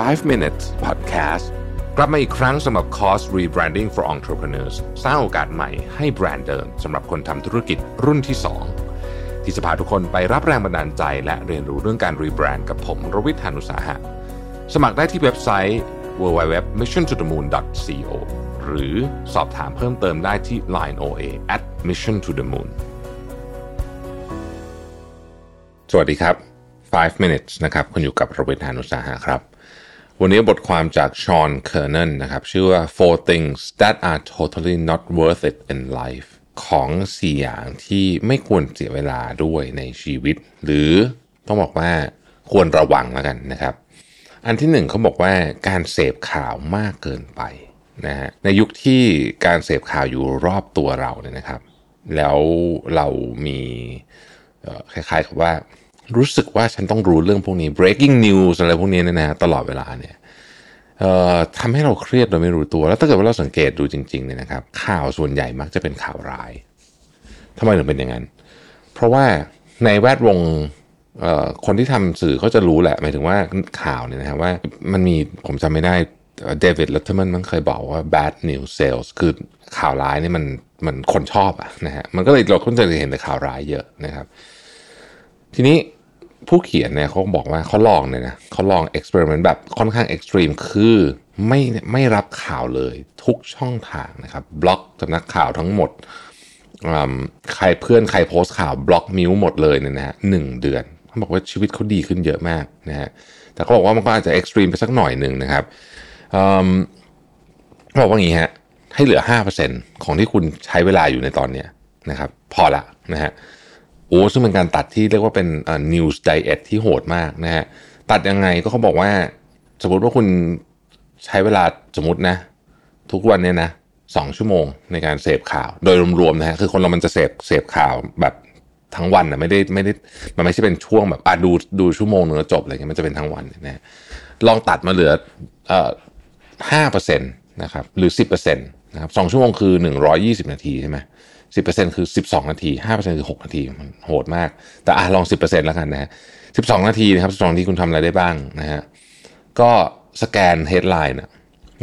5 minutes podcast กลับมาอีกครั้งสำหรับคอร์ส rebranding for entrepreneurs สร้างโอกาสใหม่ให้แบรนด์เดิมสำหรับคนทำธุรกิจรุ่นที่ 2 ที่จะพาทุกคนไปรับแรงบันดาลใจ และเรียนรู้เรื่องการรีแบรนด์กับผมรวิทยานุสาหะ สมัครได้ที่เว็บไซต์ www.missiontothemoon.co หรือสอบถามเพิ่มเติมได้ที่ line oa at mission to the moon สวัสดีครับ 5 minutes นะครับ คุณอยู่กับรวิทยานุสาหะครับ วันนี้บทความจากชอนเคอร์เนนนะครับชื่อว่า four things that are totally not worth it in life ของ4อย่างที่ไม่ควรเสียเวลาด้วยในชีวิต หรือต้องบอกว่าควรระวังแล้วกันนะครับ อันที่หนึ่งเขาบอกว่าการเสพข่าวมากเกินไปนะฮะในยุคที่การเสพข่าวอยู่รอบตัวเราเนี่ยนะครับ แล้วเรามีคล้ายๆกับว่า รู้สึกว่าฉันต้องรู้เรื่องพวกนี้ breaking news อะไรพวกนี้เนยนะฮะตลอดเวลาเนี่ยเอ่อทำให้เราเครียดโดยไม่รู้ตัว แล้วถ้าเกิดว่าเราสังเกตดูจริงๆเนี่ยนะครับ ข่าวส่วนใหญ่มักจะเป็นข่าวร้ายทำไมถึงเป็นอย่างนั้น เพราะว่าในแวดวงเอ่อคนที่ทำสื่อเขาจะรู้แหละหมายถึงว่าข่าวเนี่ยนะครับว่ามันมีผมจำไม่ได้เดวิดลัตเทอร์มันมันเคยบอกว่า bad news sales คือข่าวร้ายนี่มันมันคนชอบอะนะฮะมันก็เลยเราก็จะเห็นแต่ข่าวร้ายเยอะนะครับ ทีนี้ผู้เขียนเนี่ยเขาบอกว่าเขาลองเลยนะเขาลอง experiment แบบค่อนข้าง extreme คือไม่ไม่รับข่าวเลยทุกช่องทางนะครับบล็อกสำนักข่าวทั้งหมดใครเพื่อนใครโพสต์ข่าว block mute หมดเลยเนี่ยนะฮะหนึ่งเดือนเขาบอกว่าชีวิตเขาดีขึ้นเยอะมากนะฮะแต่เขาบอกว่ามันก็อาจจะ extreme ไปสักหน่อยหนึ่งนะครับอืมเขาบอกว่าอย่างนี้ฮะให้เหลือ 5%ของที่คุณใช้เวลาอยู่ในตอนเนี้ยนะครับ พอละนะฮะ โอ้ซึ่งเป็นการตัดที่เรียกว่าเป็นเอ่อ news diet ที่โหดมากนะฮะตัดยังไงก็เขาบอกว่า สมมติว่าคุณใช้เวลาสมมตินะ ทุกวันเนี่ยนะสองชั่วโมงในการเสพข่าว โดยรวมๆนะฮะคือคนเรามันจะเสพเสพข่าวแบบทั้งวันนะไม่ได้ไม่ได้มันไม่ใช่เป็นช่วงแบบอะดูดูชั่วโมงหนึ่งแล้วจบอะไรเงี้ยมันจะเป็นทั้งวันนะฮะลองตัดมาเหลือเอ่อห้าเปอร์เซ็นต์นะครับหรือสิบเปอร์เซ็นต์นะครับสองชั่วโมงคือหนึ่งร้อยยี่สิบนาทีใช่ไหม สิบเปอร์เซ็นต์คือสิบสองนาทีห้าเปอร์เซ็นคือหกนาที มันโหดมาก แต่อะลองสิบเปอร์เซ็นต์แล้วกันนะฮะสิบสองนาทีนะครับสิบสองนาทีคุณทำอะไรได้บ้างนะฮะ ก็ scan headline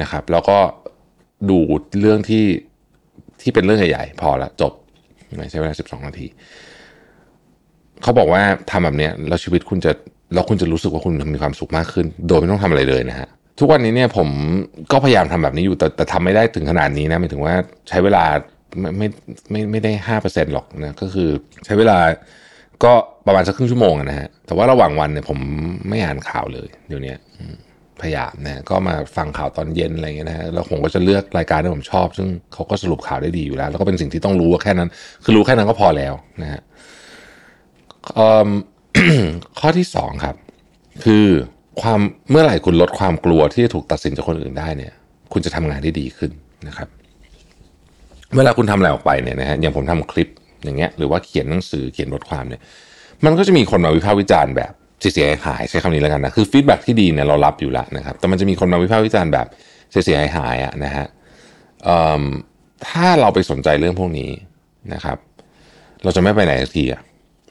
นะครับ แล้วก็ดูเรื่องที่ที่เป็นเรื่องใหญ่ๆ พอละจบใช้เวลาสิบสองนาที เขาบอกว่าทำแบบเนี้ยแล้วชีวิตคุณจะแล้วคุณจะรู้สึกว่าคุณมีความสุขมากขึ้น โดยไม่ต้องทำอะไรเลยนะฮะทุกวันนี้เนี่ยผมก็พยายามทำแบบนี้อยู่แต่แต่ทำไม่ได้ถึงขนาดนี้นะหมายถึงว่าใช้เวลา ไม่ไม่ไม่ไม่ได้ห้าเปอร์เซ็นหรอกนะก็คือใช้เวลาก็ประมาณสักครึ่งชั่วโมงนะฮะแต่ว่าระหว่างวันเนี่ยผมไม่อ่านข่าวเลยเดี๋ยวนี้พยายามนะก็มาฟังข่าวตอนเย็นอะไรเงี้ยนะฮะแล้วผมก็จะเลือกรายการที่ผมชอบ ซึ่งเขาก็สรุปข่าวได้ดีอยู่แล้ว แล้วก็เป็นสิ่งที่ต้องรู้แค่นั้น คือรู้แค่นั้นก็พอแล้วนะฮะข้อที่สองครับ คือความเมื่อไหร่คุณลดความกลัวที่จะถูกตัดสินจากคนอื่นได้เนี่ย คุณจะทำงานได้ดีขึ้นนะครับ เวลาคุณทำอะไรออกไปเนี่ยนะฮะอย่างผมทำคลิปอย่างเงี้ยหรือว่าเขียนหนังสือเขียนบทความเนี่ย มันก็จะมีคนมาวิพากษ์วิจารณ์แบบเสียหายใช้คำนี้แล้วกันนะคือฟีดแบ็ที่ดีเนี่ยเรารับอยู่แล้วนะครับแต่มันจะมีคนมาวิพากษ์วิจารณ์แบบเสียหายๆอะนะฮะถ้าเราไปสนใจเรื่องพวกนี้นะครับ เราจะไม่ไปไหนสักทีอะ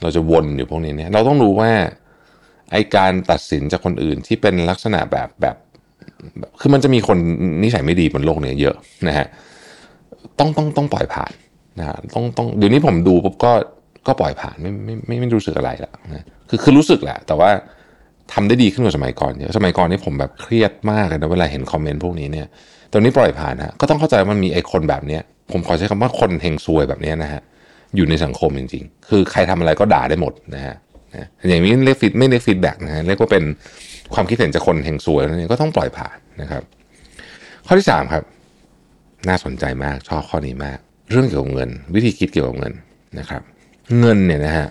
เราจะวนอยู่พวกนี้เนี่ยเราต้องรู้ว่าไอการตัดสินจากคนอื่นที่เป็นลักษณะแบบแบบ คือมันจะมีคนนิสัยไม่ดีบนโลกเนี้เยอะนะฮะ ต้องต้องต้องปล่อยผ่านนะฮะต้องต้องเดี๋ยวนี้ผมดูปุ๊บก็ก็ปล่อยผ่านไม่ไม่ไม่ไม่รู้สึกอะไรละนะคือคือรู้สึกแหละ แต่ว่าทำได้ดีขึ้นกว่าสมัยก่อนเยอะสมัยก่อนนี่ผมแบบเครียดมากเลยนะเวลาเห็นคอมเมนต์พวกนี้เนี่ยตอนนี้ปล่อยผ่านฮะก็ต้องเข้าใจว่ามันมีไอคนแบบเนี้ยผมขอใช้คำว่าคนเฮงซวยแบบเนี้ยนะฮะอยู่ในสังคมจริง ๆ คือใครทำอะไรก็ด่าได้หมดนะฮะนะอย่างนี้เรียก feed ไม่เรียก feedback นะฮะเรียกว่าเป็นความคิดเห็นจากคนเฮงซวยนั่นเองก็ต้องปล่อยผ่านนะครับ ข้อที่สามครับ น่าสนใจมากชอบข้อนี้มาก เรื่องเกี่ยวกับเงิน วิธีคิดเกี่ยวกับเงินนะครับ เงินเนี่ยนะฮะ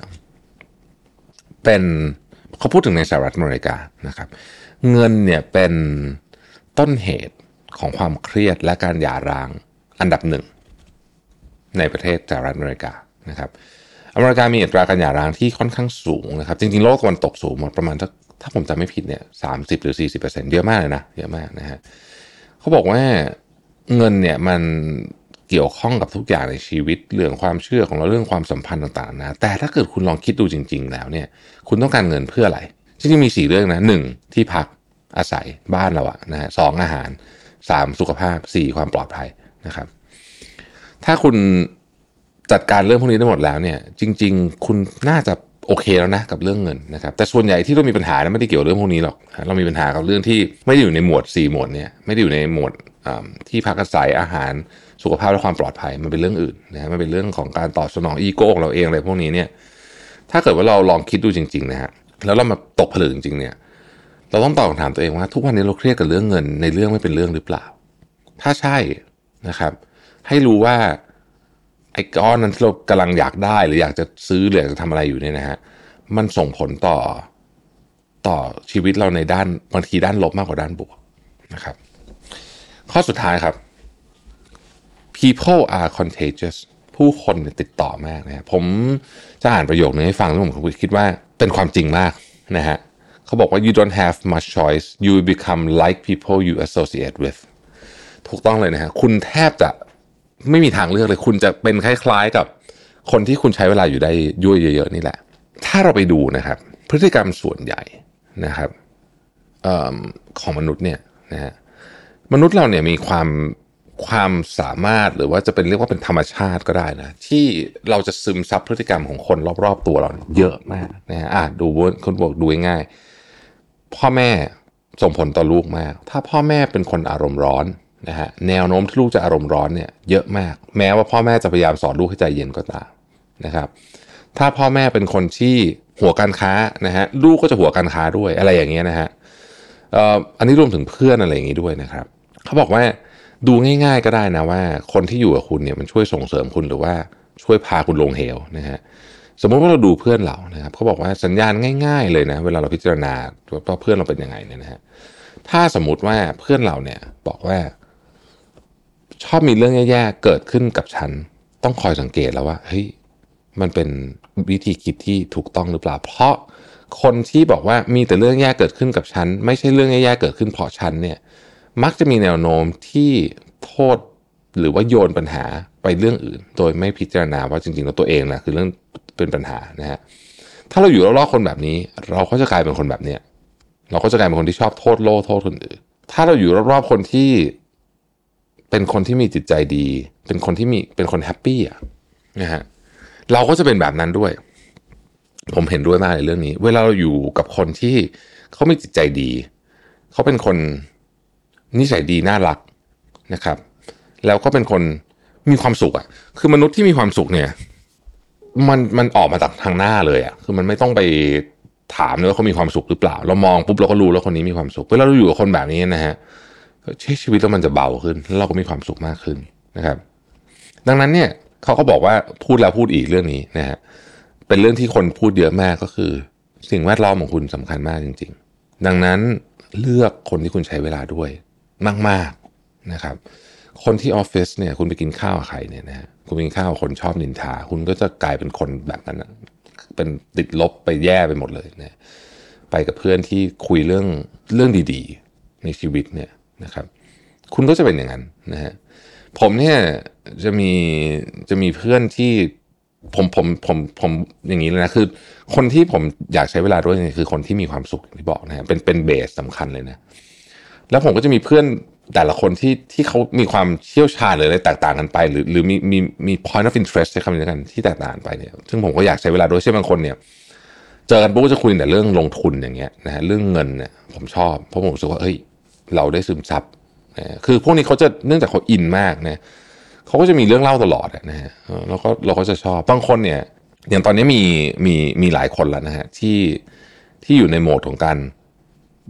เป็นเขาพูดถึงในสหรัฐอเมริกานะครับ เงินเนี่ยเป็นต้นเหตุของความเครียดและการหย่าร้างอันดับหนึ่ง ในประเทศสหรัฐอเมริกานะครับ อเมริกามีอัตราการหย่าร้างที่ค่อนข้างสูงนะครับ จริงๆโลกตะวันตกสูงหมดประมาณถ้าถ้าผมจำไม่ผิดเนี่ยสามสิบหรือสี่สิบเปอร์เซ็นต์เยอะมากเลยนะเยอะมากนะฮะเขาบอกว่า เงินเนี่ยมันเกี่ยวข้องกับทุกอย่างในชีวิตเรื่องความเชื่อของเราเรื่องความสัมพันธ์ต่างๆนะแต่ถ้าเกิดคุณลองคิดดูจริง ๆ แล้วเนี่ยคุณต้องการเงินเพื่ออะไรจริงๆมีสี่เรื่องนะหนึ่งที่พักอาศัยบ้านเราอะนะฮะสองอาหารสามสุขภาพสี่ความปลอดภัยนะครับ ถ้าคุณจัดการเรื่องพวกนี้ได้หมดแล้วเนี่ย จริง ๆ คุณน่าจะโอเคแล้วนะกับเรื่องเงินนะครับ แต่ส่วนใหญ่ที่เรามีปัญหาไม่ได้เกี่ยวเรื่องพวกนี้หรอก เรามีปัญหากับเรื่องที่ไม่ได้อยู่ในหมวด 4 หมวดเนี่ยไม่ได้อยู่ในหมวด ที่พักอาศัยอาหารสุขภาพและความปลอดภัยมันเป็นเรื่องอื่นนะฮะมันเป็นเรื่องของการตอบสนองอีโก้ของเราเองอะไรพวกนี้เนี่ยถ้าเกิดว่าเราลองคิดดูจริงๆนะฮะแล้วเรามาตกผลึกจริงๆเนี่ยเราต้องตอบคำถามตัวเองว่าทุกวันนี้เราเครียดกับเรื่องเงินในเรื่องไม่เป็นเรื่องหรือเปล่า ถ้าใช่นะครับ ให้รู้ว่าไอ้ก้อนนั้นที่เรากำลังอยากได้หรืออยากจะซื้อหรืออยากจะทำอะไรอยู่เนี่ยนะฮะมันส่งผลต่อต่อชีวิตเราในด้านบางทีด้านลบมากกว่าด้านบวกนะครับ ข้อสุดท้ายครับ people are contagious ผู้คนติดต่อมากนะผมจะอ่านประโยคนึงให้ฟังแล้วผมคิดว่าเป็นความจริงมากนะฮะเขาบอกว่า you don't have much choice you become like people you associate with ถูกต้องเลยนะฮะคุณแทบจะไม่มีทางเลือกเลย คุณจะเป็นคล้ายๆกับคนที่คุณใช้เวลาอยู่ได้ยุ่ยเยอะๆนี่แหละ ถ้าเราไปดูนะครับ พฤติกรรมส่วนใหญ่นะครับออของมนุษย์เนี่ยนะฮะ มนุษย์เราเนี่ยมีความความสามารถหรือว่าจะเป็นเรียกว่าเป็นธรรมชาติก็ได้นะ ที่เราจะซึมซับพฤติกรรมของคนรอบๆตัวเราเยอะมากนะฮะดูคุณบอกดูง่ายพ่อแม่ส่งผลต่อลูกมาก ถ้าพ่อแม่เป็นคนอารมณ์ร้อนนะฮะแนวโน้มที่ลูกจะอารมณ์ร้อนเนี่ยเยอะมาก แม้ว่าพ่อแม่จะพยายามสอนลูกให้ใจเย็นก็ตามนะครับ ถ้าพ่อแม่เป็นคนที่หัวการค้านะฮะลูกก็จะหัวการค้าด้วยอะไรอย่างเงี้ยนะฮะ อันนี้รวมถึงเพื่อนอะไรอย่างงี้ด้วยนะครับ เขาบอกว่าดูง่าย ๆ ก็ได้นะว่า คนที่อยู่กับคุณเนี่ยมันช่วยส่งเสริมคุณหรือว่าช่วยพาคุณลงเหวนะฮะสมมติว่าเราดูเพื่อนเรานะครับเขาบอกว่าสัญญาณง่าย ๆ เลยนะ เวลาเราพิจารณาว่าเพื่อนเราเป็นยังไงเนี่ยนะฮะถ้าสมมุติว่าเพื่อนเราเนี่ยบอกว่า ชอบมีเรื่องแย่ๆเกิดขึ้นกับฉัน ต้องคอยสังเกตแล้วว่าเฮ้ยมันเป็นวิธีคิดที่ถูกต้องหรือเปล่า เพราะ คนที่บอกว่ามีแต่เรื่องแย่เกิดขึ้นกับฉัน ไม่ใช่เรื่องแย่ๆเกิดขึ้นเพราะฉันเนี่ยมักจะมีแนวโน้มที่โทษหรือว่าโยนปัญหาไปเรื่องอื่น โดยไม่พิจารณาว่าจริงๆแล้วตัวเองนะคือเรื่องเป็นปัญหานะฮะถ้าเราอยู่รอบๆคนแบบนี้ เราก็จะกลายเป็นคนแบบเนี้ยเราก็จะกลายเป็นคนที่ชอบโทษโลโทษคนอื่น ถ้าเราอยู่รอบๆคนที่เป็นคนที่มีจิตใจดี เป็นคนที่มีเป็นคนแฮปปี้อะนะฮะเราก็จะเป็นแบบนั้นด้วย ผมเห็นด้วยมากในเรื่องนี้ เวลาเราอยู่กับคนที่เขามีจิตใจดี เขาเป็นคนนิสัยดีน่ารักนะครับ แล้วก็เป็นคนมีความสุขอะ่ะ คือมนุษย์ที่มีความสุขเนี่ย มันมันออกมาจากทางหน้าเลยอะ่ะ คือมันไม่ต้องไปถามเลยว่าเขามีความสุขหรือเปล่า เรามองปุ๊บเราก็รู้แล้วคนนี้มีความสุข เวลาเราอยู่กับคนแบบนี้นะฮะชีวิตเรามันจะเบาขึ้นแล้วเราก็มีความสุขมากขึ้นนะครับ ดังนั้นเนี่ยเขาก็บอกว่าพูดแล้วพูดอีกเรื่องนี้นะฮะเป็นเรื่องที่คนพูดเยอะมากก็คือ สิ่งแวดล้อมของคุณสำคัญมากจริง ๆ ดังนั้นเลือกคนที่คุณใช้เวลาด้วยมากๆนะครับ คนที่ออฟฟิศเนี่ยคุณไปกินข้าวกับใครเนี่ยนะคุณไปกินข้าวกับคนชอบนินทา คุณก็จะกลายเป็นคนแบบนั้นเป็นติดลบไปแย่ไปหมดเลยนะไปกับเพื่อนที่คุยเรื่องเรื่องดี ๆ ในชีวิตเนี่ยนะครับ คุณก็จะเป็นอย่างนั้นนะฮะผมเนี่ยจะมีจะมีเพื่อนที่ ผมผมผมผมอย่างนี้เลยนะคือ คนที่ผมอยากใช้เวลาด้วยคือคนที่มีความสุขที่บอกนะเป็นเป็นเบสสำคัญเลยนะ แล้วผมก็จะมีเพื่อนแต่ละคนที่ที่เขามีความเชี่ยวชาญหรืออะไรแตกต่างกันไป หรือหรือมีมีมี point of interest ใช้คำนี้กันที่แตกต่างไปเนี่ยซึ่งผมก็อยากใช้เวลาด้วยเช่นบางคนเนี่ยเจอกันปุ๊บก็จะคุยแต่เรื่องลงทุนอย่างเงี้ยนะฮะเรื่องเงินเนี่ยผมชอบเพราะผมรู้สึกว่าเฮ้ยเราได้ซึมซับนะคือพวกนี้เขาจะเนื่องจากเขาอินมากนะ เขาก็จะมีเรื่องเล่าตลอดนะฮะเราก็เราก็จะชอบบางคนเนี่ยอย่างตอนนี้มีมีมีหลายคนแล้วนะฮะที่ที่อยู่ในโหมดของการ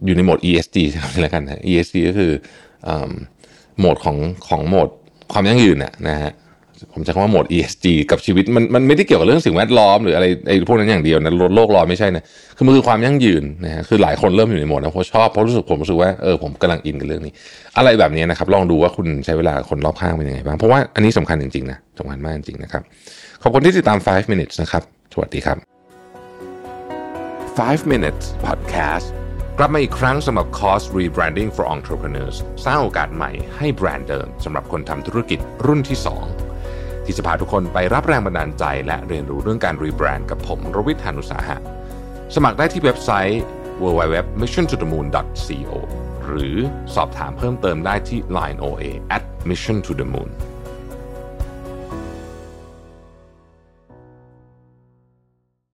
อยู่ในโหมด ESG ใช่ไหมแล้วกันนะ ESG ก็คือโหมดของของโหมดความยั่งยืนนะฮะ ผมจะคำว่าโหมด ESG กับชีวิตมันมันไม่ได้เกี่ยวกับเรื่องสิ่งแวดล้อมหรืออะไรไอ้พวกนั้นอย่างเดียวนะลดโลกร้อนไม่ใช่นะคือมันคือความยั่งยืนนะฮะคือหลายคนเริ่มอยู่ในโหมดนะเพราะชอบเพราะรู้สึกผมรู้สึกว่าเออผมกำลังอินกับเรื่องนี้ อะไรแบบนี้นะครับ ลองดูว่าคุณใช้เวลาคนรอบข้างเป็นยังไงบ้างเพราะว่าอันนี้สำคัญจริงๆนะสำคัญมากจริงๆนะครับขอบคุณที่ติดตาม 5 minutes นะครับสวัสดีครับ 5 minutes podcast กลับมาอีกครั้งสำหรับคอร์ส Rebranding for Entrepreneurs สร้างโอกาสใหม่ให้แบรนด์เดิมสำหรับคนทำธุรกิจรุ่นที่ 2 ที่จะพาทุกคนไปรับแรงบันดาลใจ และเรียนรู้เรื่องการรีแบรนด์กับผมรวิทยานุสาหะ สมัครได้ที่เว็บไซต์ www.missiontothemoon.co หรือสอบถามเพิ่มเติมได้ที่ line oa at mission to the moon